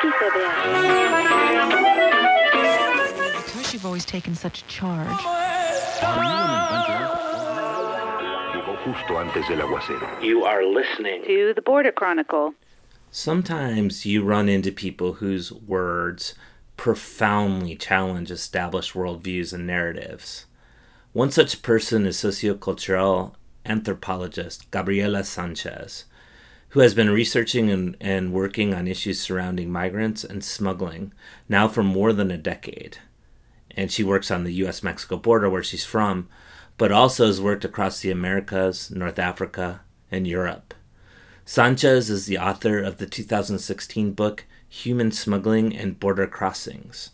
Because you've always taken such charge. You are listening to the Border Chronicle. Sometimes you run into people whose words profoundly challenge established worldviews and narratives. One such person is sociocultural anthropologist Gabriella Sanchez, who has been researching and, and working on issues surrounding migrants and smuggling now for more than a decade. And she works on the US Mexico border where she's from, but also has worked across the Americas, North Africa, and Europe. Sanchez is the author of the 2016 book Human Smuggling and Border Crossings.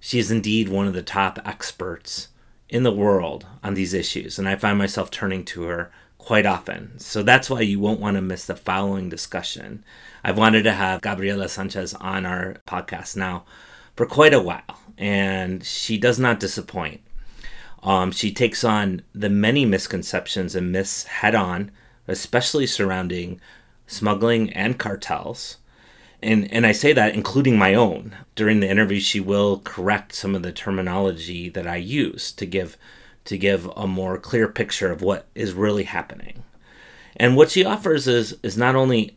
She is indeed one of the top experts in the world on these issues, and I find myself turning to her quite often. So that's why you won't want to miss the following discussion. I've wanted to have Gabriella Sanchez on our podcast now for quite a while, and she does not disappoint. Um, she takes on the many misconceptions and myths head on, especially surrounding smuggling and cartels and and I say that including my own. During the interview, she will correct some of the terminology that I use to give to give a more clear picture of what is really happening. And what she offers is is not only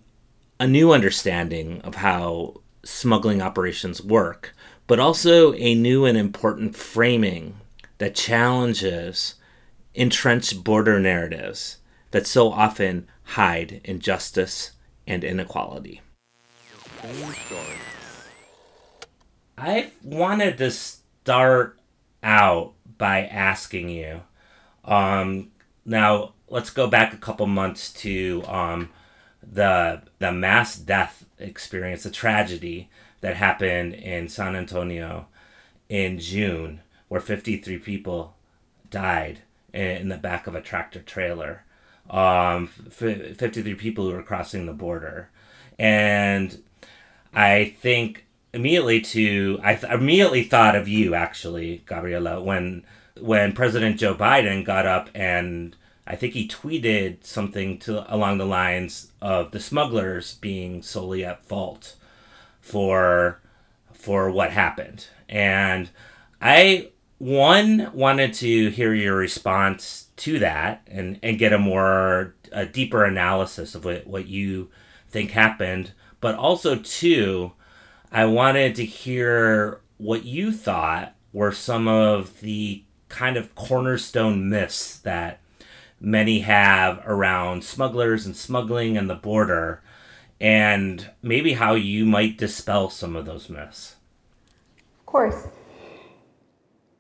a new understanding of how smuggling operations work, but also a new and important framing that challenges entrenched border narratives that so often hide injustice and inequality. I wanted to start out by asking you. Um, now let's go back a couple months to um, the the mass death experience, the tragedy that happened in San Antonio in June, where 53 people died in the back of a tractor trailer. Um, 53 people who were crossing the border. And I think immediately to I th- immediately thought of you actually, Gabriella, when when President Joe Biden got up and I think he tweeted something to along the lines of the smugglers being solely at fault for for what happened. And I one wanted to hear your response to that and and get a more a deeper analysis of what, what you think happened but also too, I wanted to hear what you thought were some of the kind of cornerstone myths that many have around smugglers and smuggling and the border, and maybe how you might dispel some of those myths. Of course.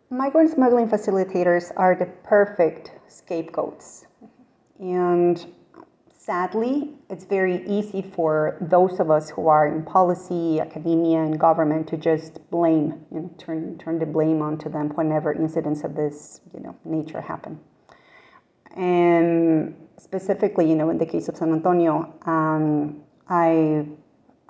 Migrant smuggling facilitators are the perfect scapegoats. And sadly, it's very easy for those of us who are in policy, academia, and government to just blame, you know, turn, turn the blame onto them whenever incidents of this, you know, nature happen. And specifically, you know, in the case of San Antonio, um, I,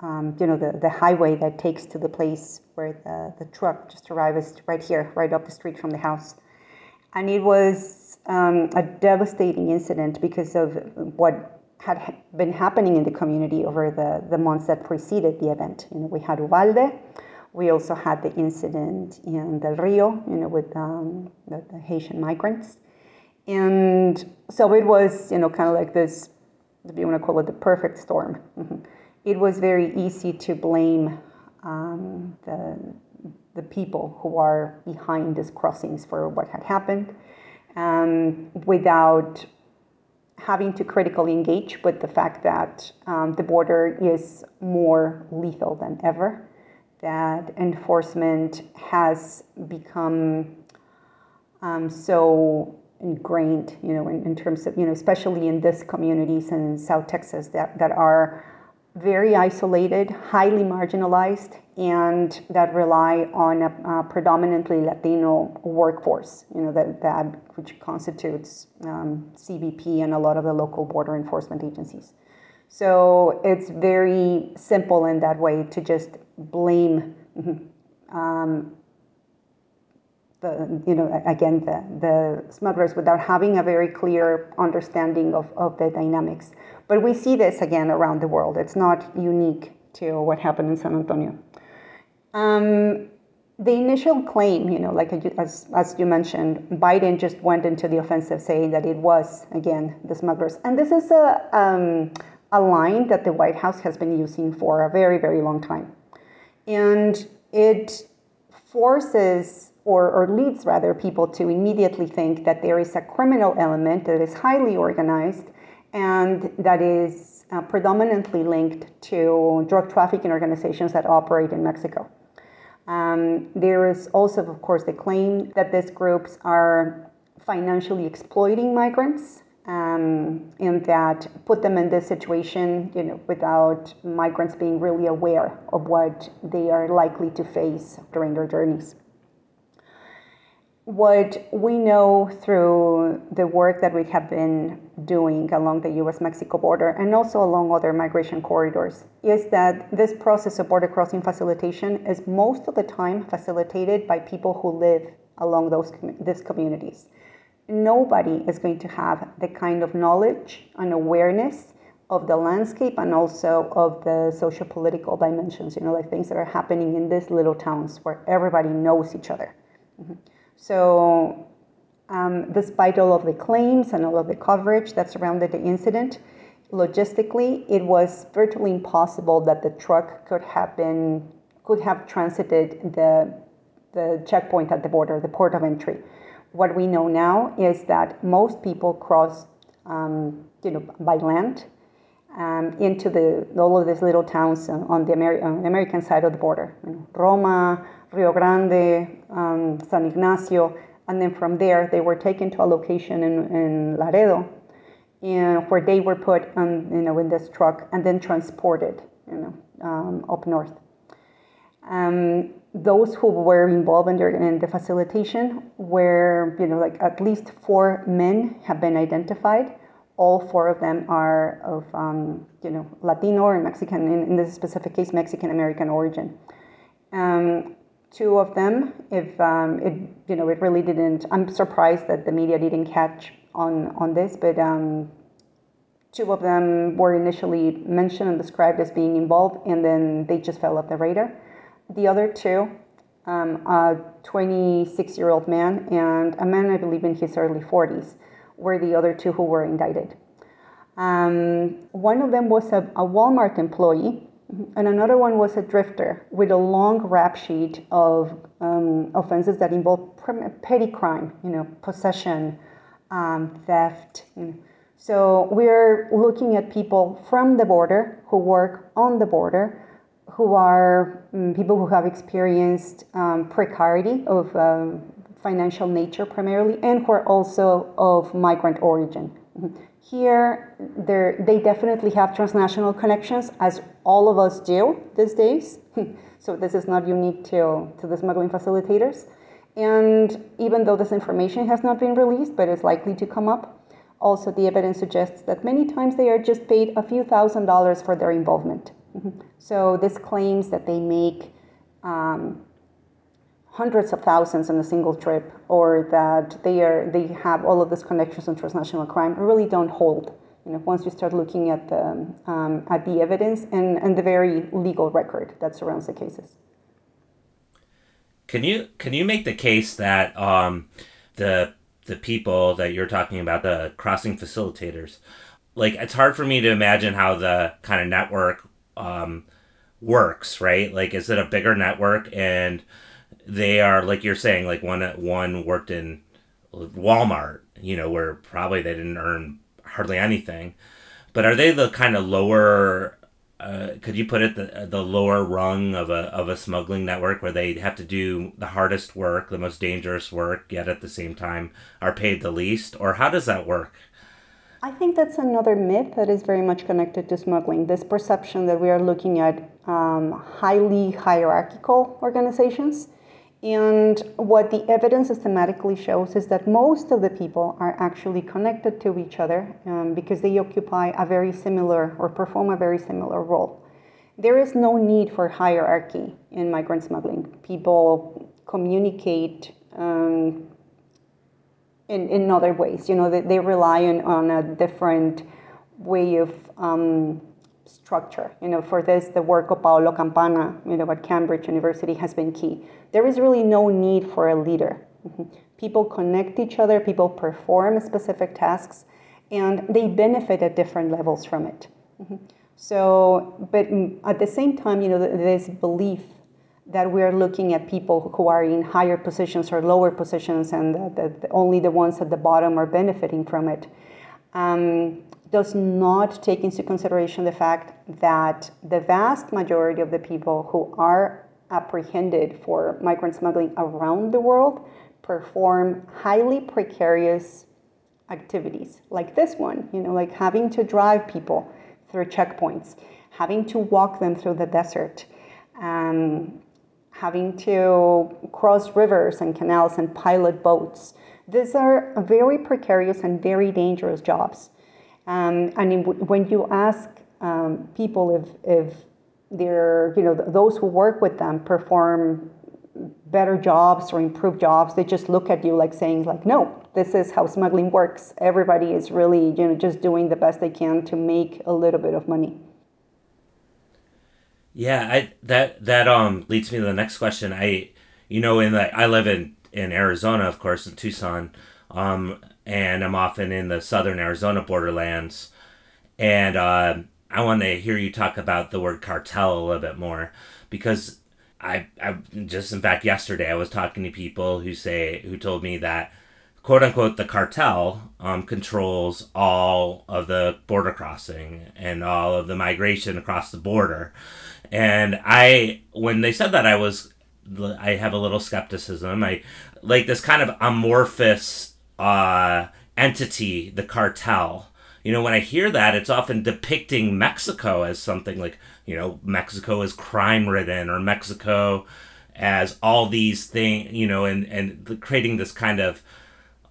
um, you know, the, the highway that takes to the place where the, the truck just arrived is right here, right up the street from the house. And it was um, a devastating incident because of what had been happening in the community over the, the months that preceded the event. You know, we had Uvalde. We also had the incident in Del Rio, you know, with um, the, the, Haitian migrants. And so it was, you know, kind of like this, if you want to call it the perfect storm. Mm-hmm. It was very easy to blame um, the, the people who are behind these crossings for what had happened um, without having to critically engage with the fact that um, the border is more lethal than ever, that enforcement has become um, so ingrained, you know, in, in, terms of, you know, especially in these communities in South Texas that, that are very isolated, highly marginalized, and that rely on a, a predominantly Latino workforce, you know, that, that which constitutes um, CBP and a lot of the local border enforcement agencies. So it's very simple in that way to just blame um, the, you know, again, the, the smugglers without having a very clear understanding of, of the dynamics. But we see this again around the world. It's not unique to what happened in San Antonio. Um, the initial claim, you know, like as, as you mentioned, Biden just went into the offensive saying that it was, again, the smugglers. And this is a, um, a line that the White House has been using for a very, very long time. And it forces or, or leads rather people to immediately think that there is a criminal element that is highly organized and that is uh, predominantly linked to drug trafficking organizations that operate in Mexico. Um, there is also, of course, the claim that these groups are financially exploiting migrants um, and that put them in this situation, you know, without migrants being really aware of what they are likely to face during their journeys what we know through the work that we have been doing along the US Mexico border and also along other migration corridors is that this process of border crossing facilitation is most of the time facilitated by people who live along those these communities. Nobody is going to have the kind of knowledge and awareness of the landscape and also of the social political dimensions, you know, like things that are happening in these little towns where everybody knows each other. Mm-hmm. So, um, despite all of the claims and all of the coverage that surrounded the incident, logistically, it was virtually impossible that the truck could have been could have transited the the checkpoint at the border, the port of entry. What we know now is that most people cross, um, you know, by land um, into the all of these little towns on the, Ameri- on the American side of the border, you know, Roma, Rio Grande, um, San Ignacio, and then from there they were taken to a location in, in Laredo, and where they were put, on, you know, in this truck and then transported, you know, um, up north. Um, those who were involved in, their, in the facilitation were, you know, like at least four men have been identified. All four of them are of, um, you know, Latino or Mexican, in, in this specific case, Mexican American origin. Um, two of them if um, it you know it really didn't i'm surprised that the media didn't catch on on this but um, two of them were initially mentioned and described as being involved and then they just fell off the radar the other two um, a 26 year old man and a man i believe in his early 40s were the other two who were indicted um, one of them was a, a walmart employee and another one was a drifter with a long rap sheet of um, offenses that involve petty crime, you know, possession, um, theft. So we're looking at people from the border who work on the border, who are um, people who have experienced um, precarity of um, financial nature primarily, and who are also of migrant origin. Here, they definitely have transnational connections, as all of us do these days. so this is not unique to, to the smuggling facilitators. And even though this information has not been released, but is likely to come up, also the evidence suggests that many times they are just paid a few thousand dollars for their involvement. Mm-hmm. So this claims that they make um, hundreds of thousands in a single trip or that they are they have all of these connections on transnational crime really don't hold. You know once you start looking at the um, at the evidence and and the very legal record that surrounds the cases. Can you can you make the case that um, the the people that you're talking about the crossing facilitators like it's hard for me to imagine how the kind of network um, works right? Like is it a bigger network and they are like you're saying like one one worked in Walmart, you know, where probably they didn't earn hardly anything. But are they the kind of lower uh, could you put it the, the lower rung of a of a smuggling network where they have to do the hardest work, the most dangerous work, yet at the same time are paid the least? Or how does that work? I think that's another myth that is very much connected to smuggling. This perception that we are looking at um, highly hierarchical organizations and what the evidence systematically shows is that most of the people are actually connected to each other um, because they occupy a very similar or perform a very similar role. There is no need for hierarchy in migrant smuggling. People communicate um, in, in other ways. You know, they, they rely on, on a different way of um, structure. You know, for this, the work of Paolo Campana, you know, at Cambridge University has been key. There is really no need for a leader. Mm-hmm. People connect each other, people perform specific tasks, and they benefit at different levels from it. Mm-hmm. So, but at the same time, you know, this belief that we're looking at people who are in higher positions or lower positions, and that, only the ones at the bottom are benefiting from it. Um, does not take into consideration the fact that the vast majority of the people who are apprehended for migrant smuggling around the world perform highly precarious activities like this one, you know, like having to drive people through checkpoints, having to walk them through the desert, um, having to cross rivers and canals and pilot boats. These are very precarious and very dangerous jobs. Um, and in, when you ask um, people if, if they're, you know, those who work with them perform better jobs or improve jobs, they just look at you like saying like, no, this is how smuggling works. Everybody is really, you know, just doing the best they can to make a little bit of money. Yeah, I that that um leads me to the next question. I you know in the I live in in Arizona, of course, in Tucson. Um and I'm often in the southern Arizona borderlands. And uh, I want to hear you talk about the word cartel a little bit more because I, I just in fact yesterday I was talking to people who say who told me that quote unquote the cartel um, controls all of the border crossing and all of the migration across the border and i when they said that i was i have a little skepticism i like this kind of amorphous uh, entity, the cartel. You know, when I hear that, it's often depicting Mexico as something like, you know, Mexico is crime ridden or Mexico as all these things, you know, and, and creating this kind of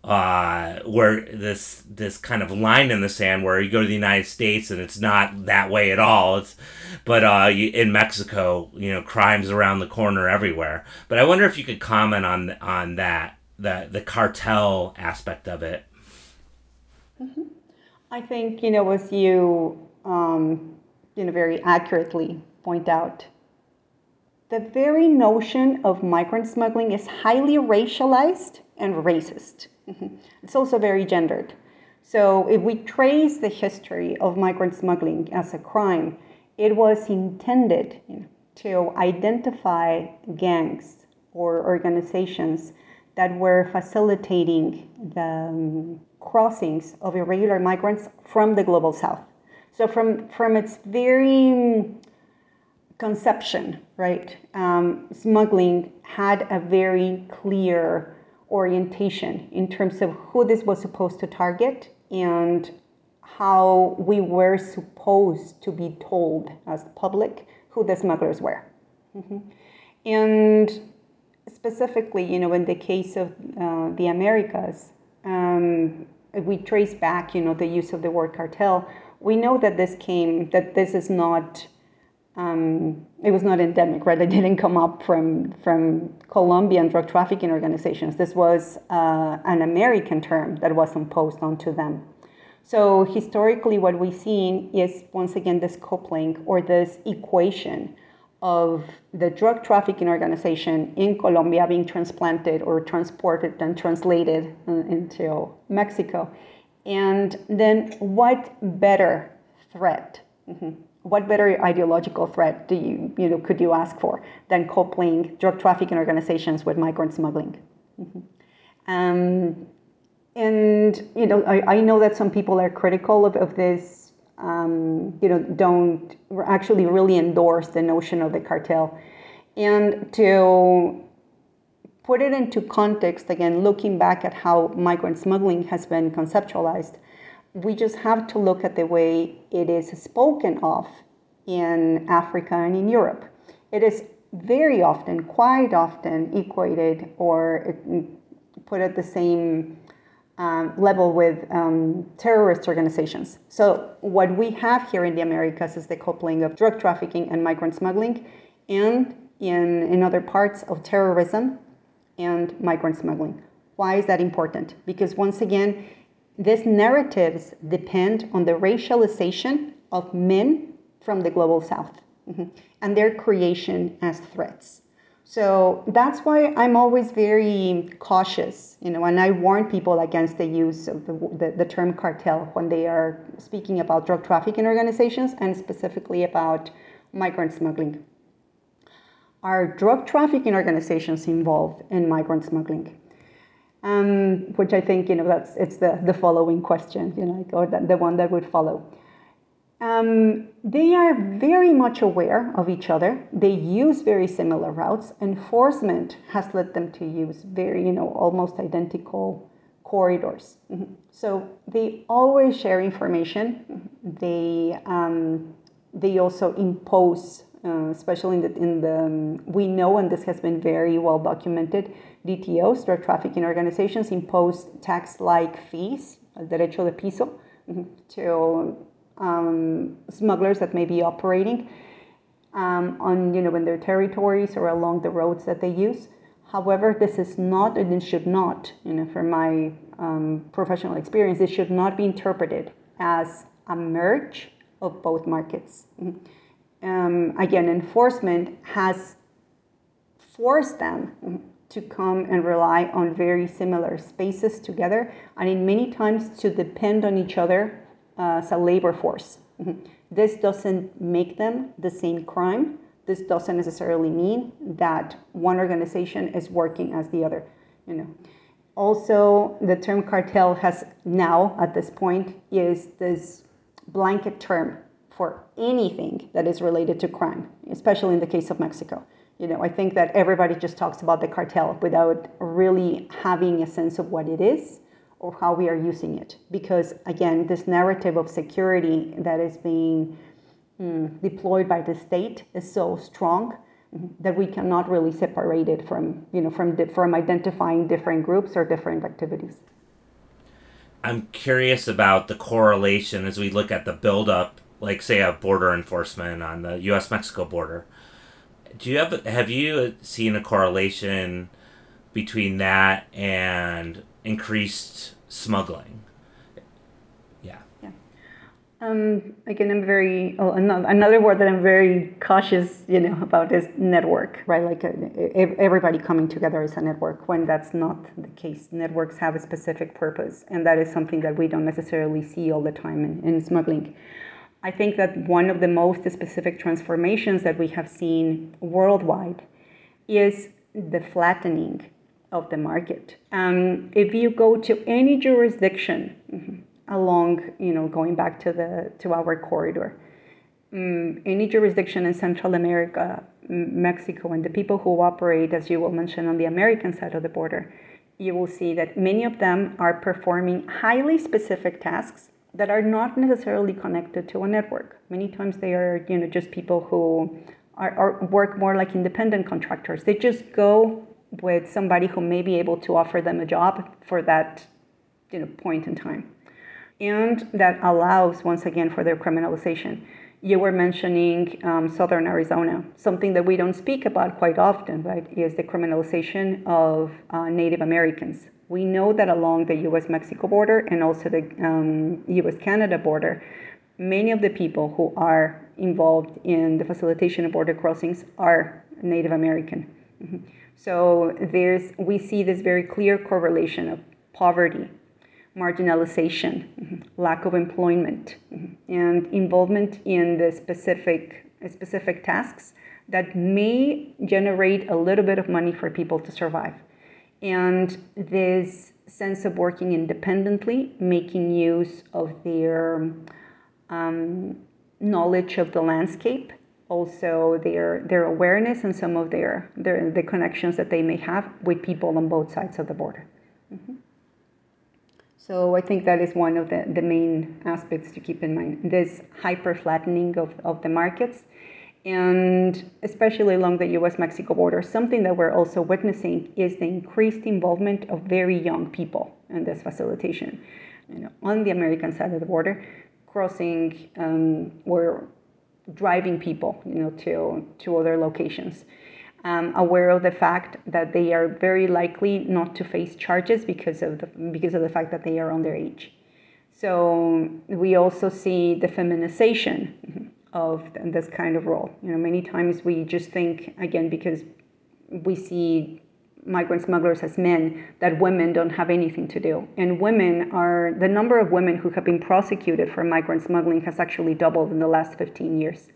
uh, where this this kind of line in the sand where you go to the United States and it's not that way at all. It's but uh, you, in Mexico, you know, crimes around the corner everywhere. But I wonder if you could comment on on that the the cartel aspect of it. Mm-hmm. I think you know, as you um, you know very accurately point out, the very notion of migrant smuggling is highly racialized and racist. Mm-hmm. It's also very gendered. So if we trace the history of migrant smuggling as a crime, it was intended you know, to identify gangs or organizations that were facilitating the um, crossings of irregular migrants from the global south. So, from, from its very conception, right, um, smuggling had a very clear orientation in terms of who this was supposed to target and how we were supposed to be told as the public who the smugglers were. Mm-hmm. And specifically, you know, in the case of uh, the Americas, um, we trace back, you know, the use of the word cartel. We know that this came, that this is not, um, it was not endemic, right? It didn't come up from from Colombian drug trafficking organizations. This was uh, an American term that was imposed onto them. So historically, what we've seen is once again this coupling or this equation of the drug trafficking organization in Colombia being transplanted or transported and translated into Mexico. And then, what better threat? Mm-hmm. What better ideological threat do you, you know, could you ask for than coupling drug trafficking organizations with migrant smuggling? Mm-hmm. Um, and you know, I, I know that some people are critical of, of this um, you know, don't actually really endorse the notion of the cartel. And to put it into context, again, looking back at how migrant smuggling has been conceptualized, we just have to look at the way it is spoken of in Africa and in Europe. It is very often, quite often, equated or put at the same um, level with um, terrorist organizations. So, what we have here in the Americas is the coupling of drug trafficking and migrant smuggling, and in, in other parts of terrorism and migrant smuggling. Why is that important? Because once again, these narratives depend on the racialization of men from the global south mhm, and their creation as threats. So that's why I'm always very cautious, you know, and I warn people against the use of the, the, the, term cartel when they are speaking about drug trafficking organizations and specifically about migrant smuggling. Are drug trafficking organizations involved in migrant smuggling? Um, which I think, you know, that's it's the, the following question, you know, or the, the one that would follow. Um, they are very much aware of each other. They use very similar routes. Enforcement has led them to use very, you know, almost identical corridors. Mm-hmm. So they always share information. They um, they also impose, uh, especially in the, in the um, we know, and this has been very well documented. DTOs, drug trafficking organizations, impose tax-like fees, derecho de piso, mm-hmm, to um, smugglers that may be operating um, on you know in their territories or along the roads that they use. However, this is not and it should not, you know, from my um, professional experience, it should not be interpreted as a merge of both markets. Um, again, enforcement has forced them to come and rely on very similar spaces together, and in many times to depend on each other as a labor force. Mm-hmm. This doesn't make them the same crime. This doesn't necessarily mean that one organization is working as the other. You know. Also, the term cartel has now, at this point, is this blanket term for anything that is related to crime, especially in the case of Mexico. You know, I think that everybody just talks about the cartel without really having a sense of what it is or how we are using it. Because again, this narrative of security that is being mm, deployed by the state is so strong that we cannot really separate it from, you know, from, from identifying different groups or different activities. I'm curious about the correlation as we look at the buildup, like say a border enforcement on the U.S. Mexico border. Do you have have you seen a correlation between that and increased smuggling. Yeah. Yeah. Um, again, I'm very oh, another word that I'm very cautious, you know, about is network, right? Like uh, everybody coming together is a network. When that's not the case, networks have a specific purpose, and that is something that we don't necessarily see all the time in, in smuggling. I think that one of the most specific transformations that we have seen worldwide is the flattening of the market. Um, if you go to any jurisdiction mm-hmm, along, you know, going back to the to our corridor, um, any jurisdiction in Central America, Mexico, and the people who operate, as you will mention, on the American side of the border, you will see that many of them are performing highly specific tasks that are not necessarily connected to a network. Many times they are, you know, just people who are, are work more like independent contractors. They just go with somebody who may be able to offer them a job for that you know, point in time. And that allows, once again, for their criminalization. You were mentioning um, Southern Arizona. Something that we don't speak about quite often, right, is the criminalization of uh, Native Americans. We know that along the US Mexico border and also the um, US Canada border, many of the people who are involved in the facilitation of border crossings are Native American. Mm-hmm. So there's we see this very clear correlation of poverty, marginalization, mm-hmm, lack of employment, mm-hmm, and involvement in the specific specific tasks that may generate a little bit of money for people to survive. And this sense of working independently, making use of their um, knowledge of the landscape also their their awareness and some of their, their the connections that they may have with people on both sides of the border. Mm-hmm. So I think that is one of the, the main aspects to keep in mind. This hyper flattening of, of the markets and especially along the US Mexico border, something that we're also witnessing is the increased involvement of very young people in this facilitation. You know, on the American side of the border, crossing um, where driving people, you know, to to other locations. Um, aware of the fact that they are very likely not to face charges because of the because of the fact that they are underage. So we also see the feminization of this kind of role. You know, many times we just think again because we see migrant smugglers as men that women don't have anything to do. And women are the number of women who have been prosecuted for migrant smuggling has actually doubled in the last 15 years.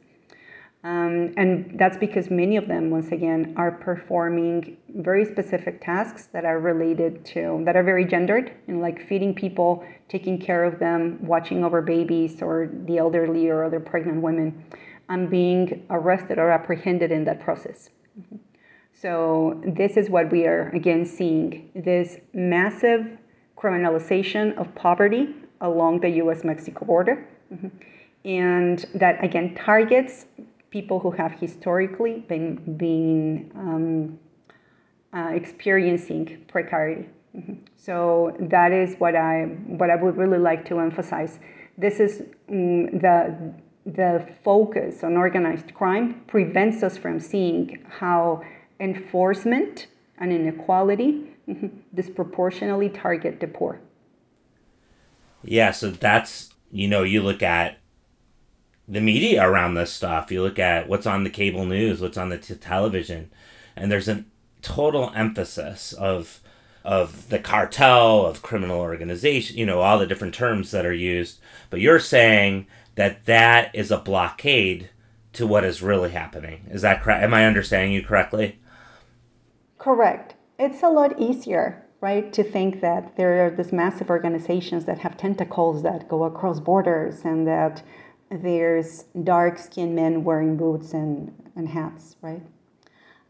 Um, and that's because many of them, once again, are performing very specific tasks that are related to, that are very gendered, know, like feeding people, taking care of them, watching over babies or the elderly or other pregnant women, and being arrested or apprehended in that process. Mm-hmm. So, this is what we are again seeing this massive criminalization of poverty along the US Mexico border. Mm-hmm. And that again targets people who have historically been, been um, uh, experiencing precarity. Mm-hmm. So that is what I what I would really like to emphasize. This is um, the the focus on organized crime prevents us from seeing how enforcement and inequality disproportionately target the poor. Yeah, so that's, you know, you look at the media around this stuff, you look at what's on the cable news, what's on the t- television, and there's a total emphasis of of the cartel, of criminal organization, you know, all the different terms that are used. But you're saying that that is a blockade to what is really happening. Is that correct? Am I understanding you correctly? Correct. It's a lot easier, right, to think that there are these massive organizations that have tentacles that go across borders and that there's dark skinned men wearing boots and, and hats, right?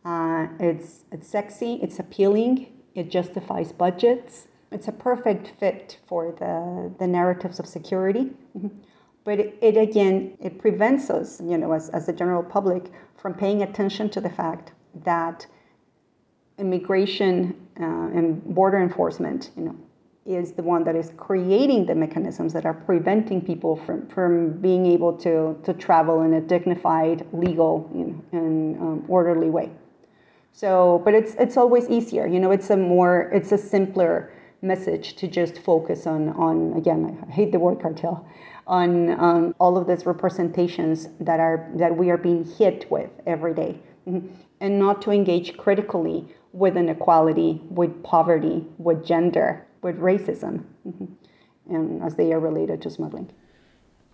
Uh, it's, it's sexy, it's appealing, it justifies budgets. It's a perfect fit for the, the narratives of security. Mm-hmm. But it, it, again, it prevents us, you know, as, as the general public, from paying attention to the fact that immigration uh, and border enforcement, you know, is the one that is creating the mechanisms that are preventing people from, from being able to, to travel in a dignified, legal, you know, and um, orderly way. So, but it's it's always easier, you know. It's a more, it's a simpler message to just focus on on again. I hate the word cartel, on um, all of these representations that are that we are being hit with every day, mm-hmm. and not to engage critically with inequality, with poverty, with gender, with racism, mm-hmm. and as they are related to smuggling.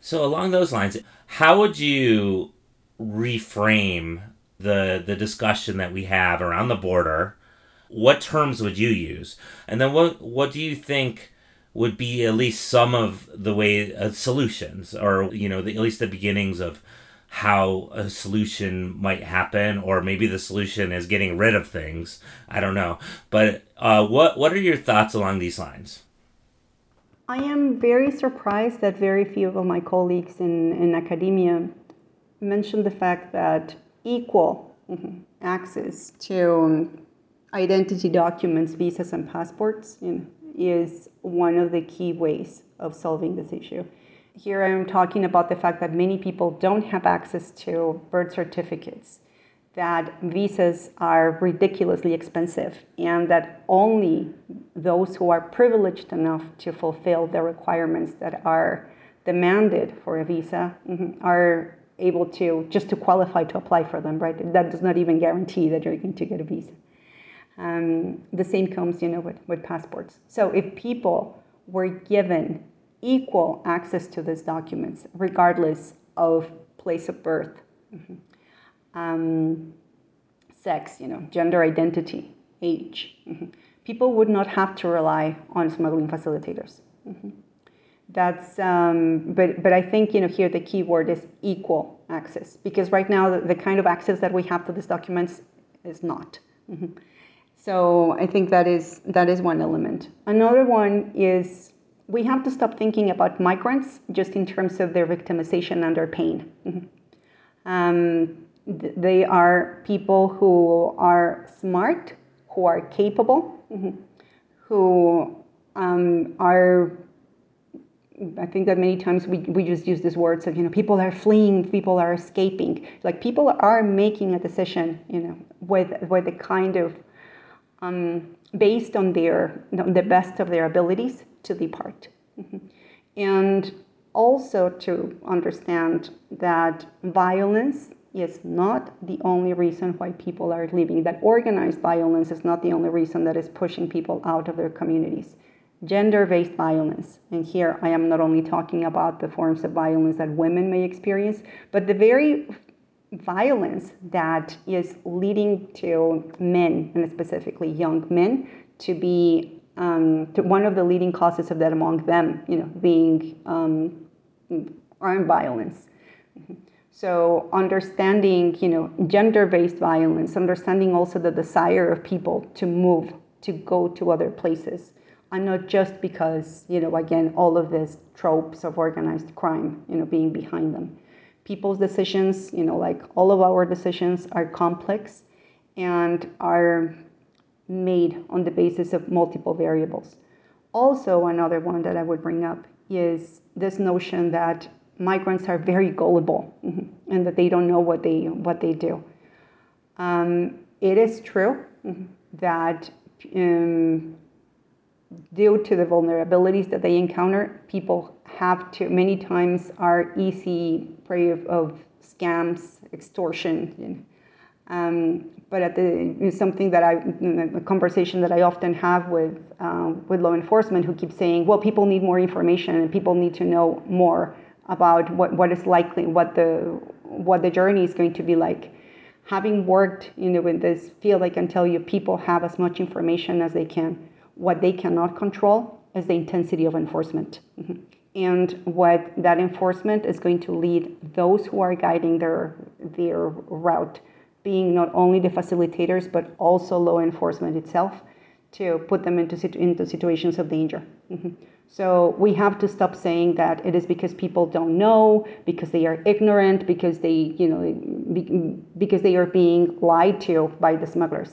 So along those lines, how would you reframe the the discussion that we have around the border? What terms would you use? And then what what do you think would be at least some of the way uh, solutions or you know the, at least the beginnings of how a solution might happen or maybe the solution is getting rid of things. I don't know. But uh, what what are your thoughts along these lines? I am very surprised that very few of my colleagues in, in academia mentioned the fact that equal mm-hmm, access to identity documents visas and passports you know, is one of the key ways of solving this issue here I'm talking about the fact that many people don't have access to birth certificates, that visas are ridiculously expensive, and that only those who are privileged enough to fulfill the requirements that are demanded for a visa mm-hmm, are able to just to qualify to apply for them, right? That does not even guarantee that you're going to get a visa. Um, the same comes, you know, with, with passports. So if people were given equal access to these documents, regardless of place of birth, mm-hmm. um, sex, you know, gender identity, age. Mm-hmm. People would not have to rely on smuggling facilitators. Mm-hmm. That's, um, but, but I think, you know, here the key word is equal access, because right now the, the kind of access that we have to these documents is not. Mm-hmm. So I think that is, that is one element. Another one is we have to stop thinking about migrants just in terms of their victimization and their pain. Mm-hmm. Um, th- they are people who are smart, who are capable, mm-hmm. who um, are. I think that many times we, we just use these words of, you know, people are fleeing, people are escaping. Like people are making a decision, you know, with, with the kind of, um, based on their, the best of their abilities to depart. And also to understand that violence is not the only reason why people are leaving, that organized violence is not the only reason that is pushing people out of their communities. Gender based violence, and here I am not only talking about the forms of violence that women may experience, but the very violence that is leading to men, and specifically young men, to be um, one of the leading causes of that among them, you know, being um, armed violence. So understanding, you know, gender-based violence, understanding also the desire of people to move, to go to other places, and not just because, you know, again, all of these tropes of organized crime, you know, being behind them. People's decisions, you know, like all of our decisions are complex and are made on the basis of multiple variables. Also, another one that I would bring up is this notion that migrants are very gullible mm-hmm, and that they don't know what they what they do. Um, it is true mm-hmm, that um, due to the vulnerabilities that they encounter, people have to many times are easy prey of, of scams, extortion. You know. Um, but at the something that I a conversation that I often have with uh, with law enforcement who keep saying, well, people need more information and people need to know more about what, what is likely, what the what the journey is going to be like. Having worked, you know, in this field, I can tell you people have as much information as they can. What they cannot control is the intensity of enforcement. Mm-hmm. And what that enforcement is going to lead those who are guiding their their route, being not only the facilitators but also law enforcement itself, to put them into into situations of danger. Mm-hmm. So we have to stop saying that it is because people don't know, because they are ignorant, because they, you know, because they are being lied to by the smugglers.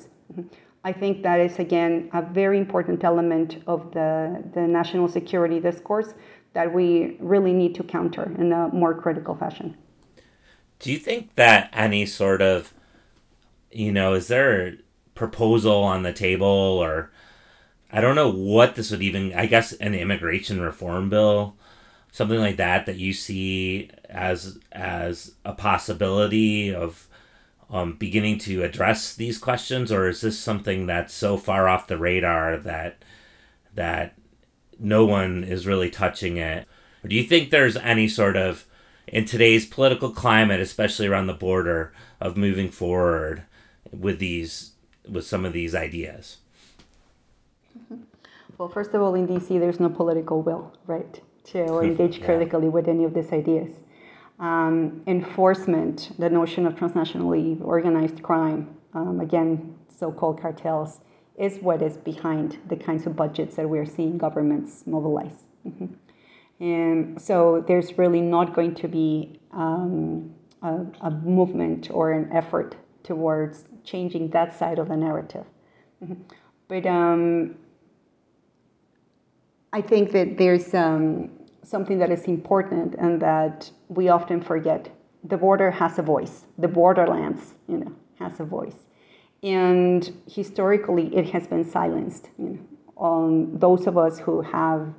I think that is again a very important element of the, the national security discourse that we really need to counter in a more critical fashion. Do you think that any sort of, you know, is there a proposal on the table or I don't know what this would even. I guess an immigration reform bill, something like that, that you see as as a possibility of um, beginning to address these questions, or is this something that's so far off the radar that that no one is really touching it? Or do you think there's any sort of in today's political climate, especially around the border, of moving forward with these with some of these ideas? Well, first of all, in DC, there's no political will, right, to engage yeah. critically with any of these ideas. Um, enforcement, the notion of transnationally organized crime, um, again, so called cartels, is what is behind the kinds of budgets that we're seeing governments mobilize. Mm-hmm. And so there's really not going to be um, a, a, movement or an effort towards changing that side of the narrative. Mm-hmm. But um, I think that there's um, something that is important and that we often forget. The border has a voice. The borderlands, you know, has a voice, and historically it has been silenced. You know, on those of us who have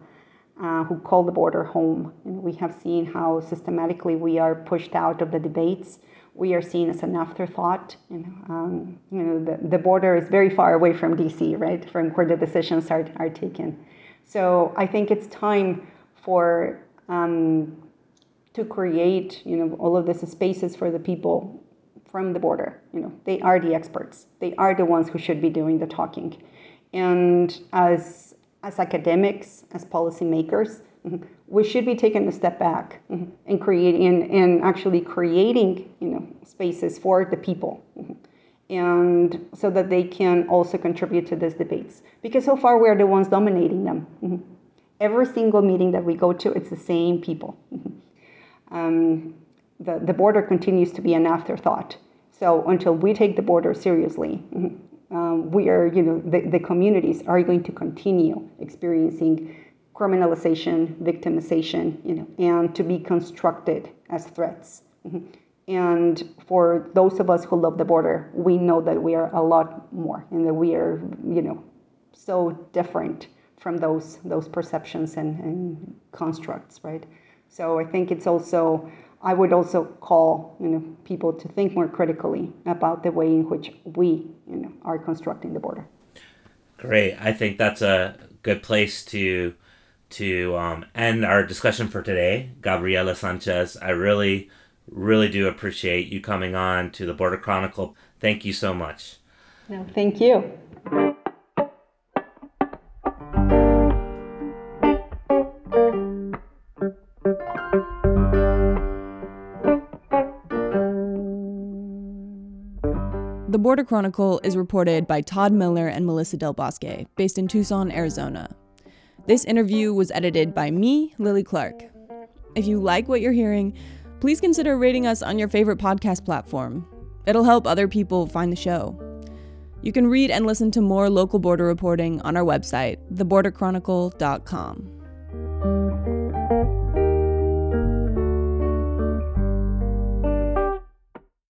uh, who call the border home, and we have seen how systematically we are pushed out of the debates. We are seen as an afterthought. You know, um, you know the, the border is very far away from DC, right, from where the decisions are, are taken. So I think it's time for um, to create, you know, all of these spaces for the people from the border. You know, they are the experts. They are the ones who should be doing the talking. And as as academics, as policymakers, mm-hmm, we should be taking a step back mm-hmm, and creating and actually creating, you know, spaces for the people. Mm-hmm and so that they can also contribute to these debates. Because so far we're the ones dominating them. Mm-hmm. Every single meeting that we go to, it's the same people. Mm-hmm. Um, the, the border continues to be an afterthought. So until we take the border seriously, mm-hmm, um, we are, you know, the, the communities are going to continue experiencing criminalization, victimization, you know, and to be constructed as threats. Mm-hmm. And for those of us who love the border, we know that we are a lot more and that we are, you know, so different from those those perceptions and, and constructs, right? So I think it's also I would also call you know people to think more critically about the way in which we you know are constructing the border. Great. I think that's a good place to to um, end our discussion for today. Gabriella Sanchez, I really, really do appreciate you coming on to the Border Chronicle. Thank you so much. No, thank you. The Border Chronicle is reported by Todd Miller and Melissa Del Bosque, based in Tucson, Arizona. This interview was edited by me, Lily Clark. If you like what you're hearing, please consider rating us on your favorite podcast platform. It'll help other people find the show. You can read and listen to more local border reporting on our website, theborderchronicle.com.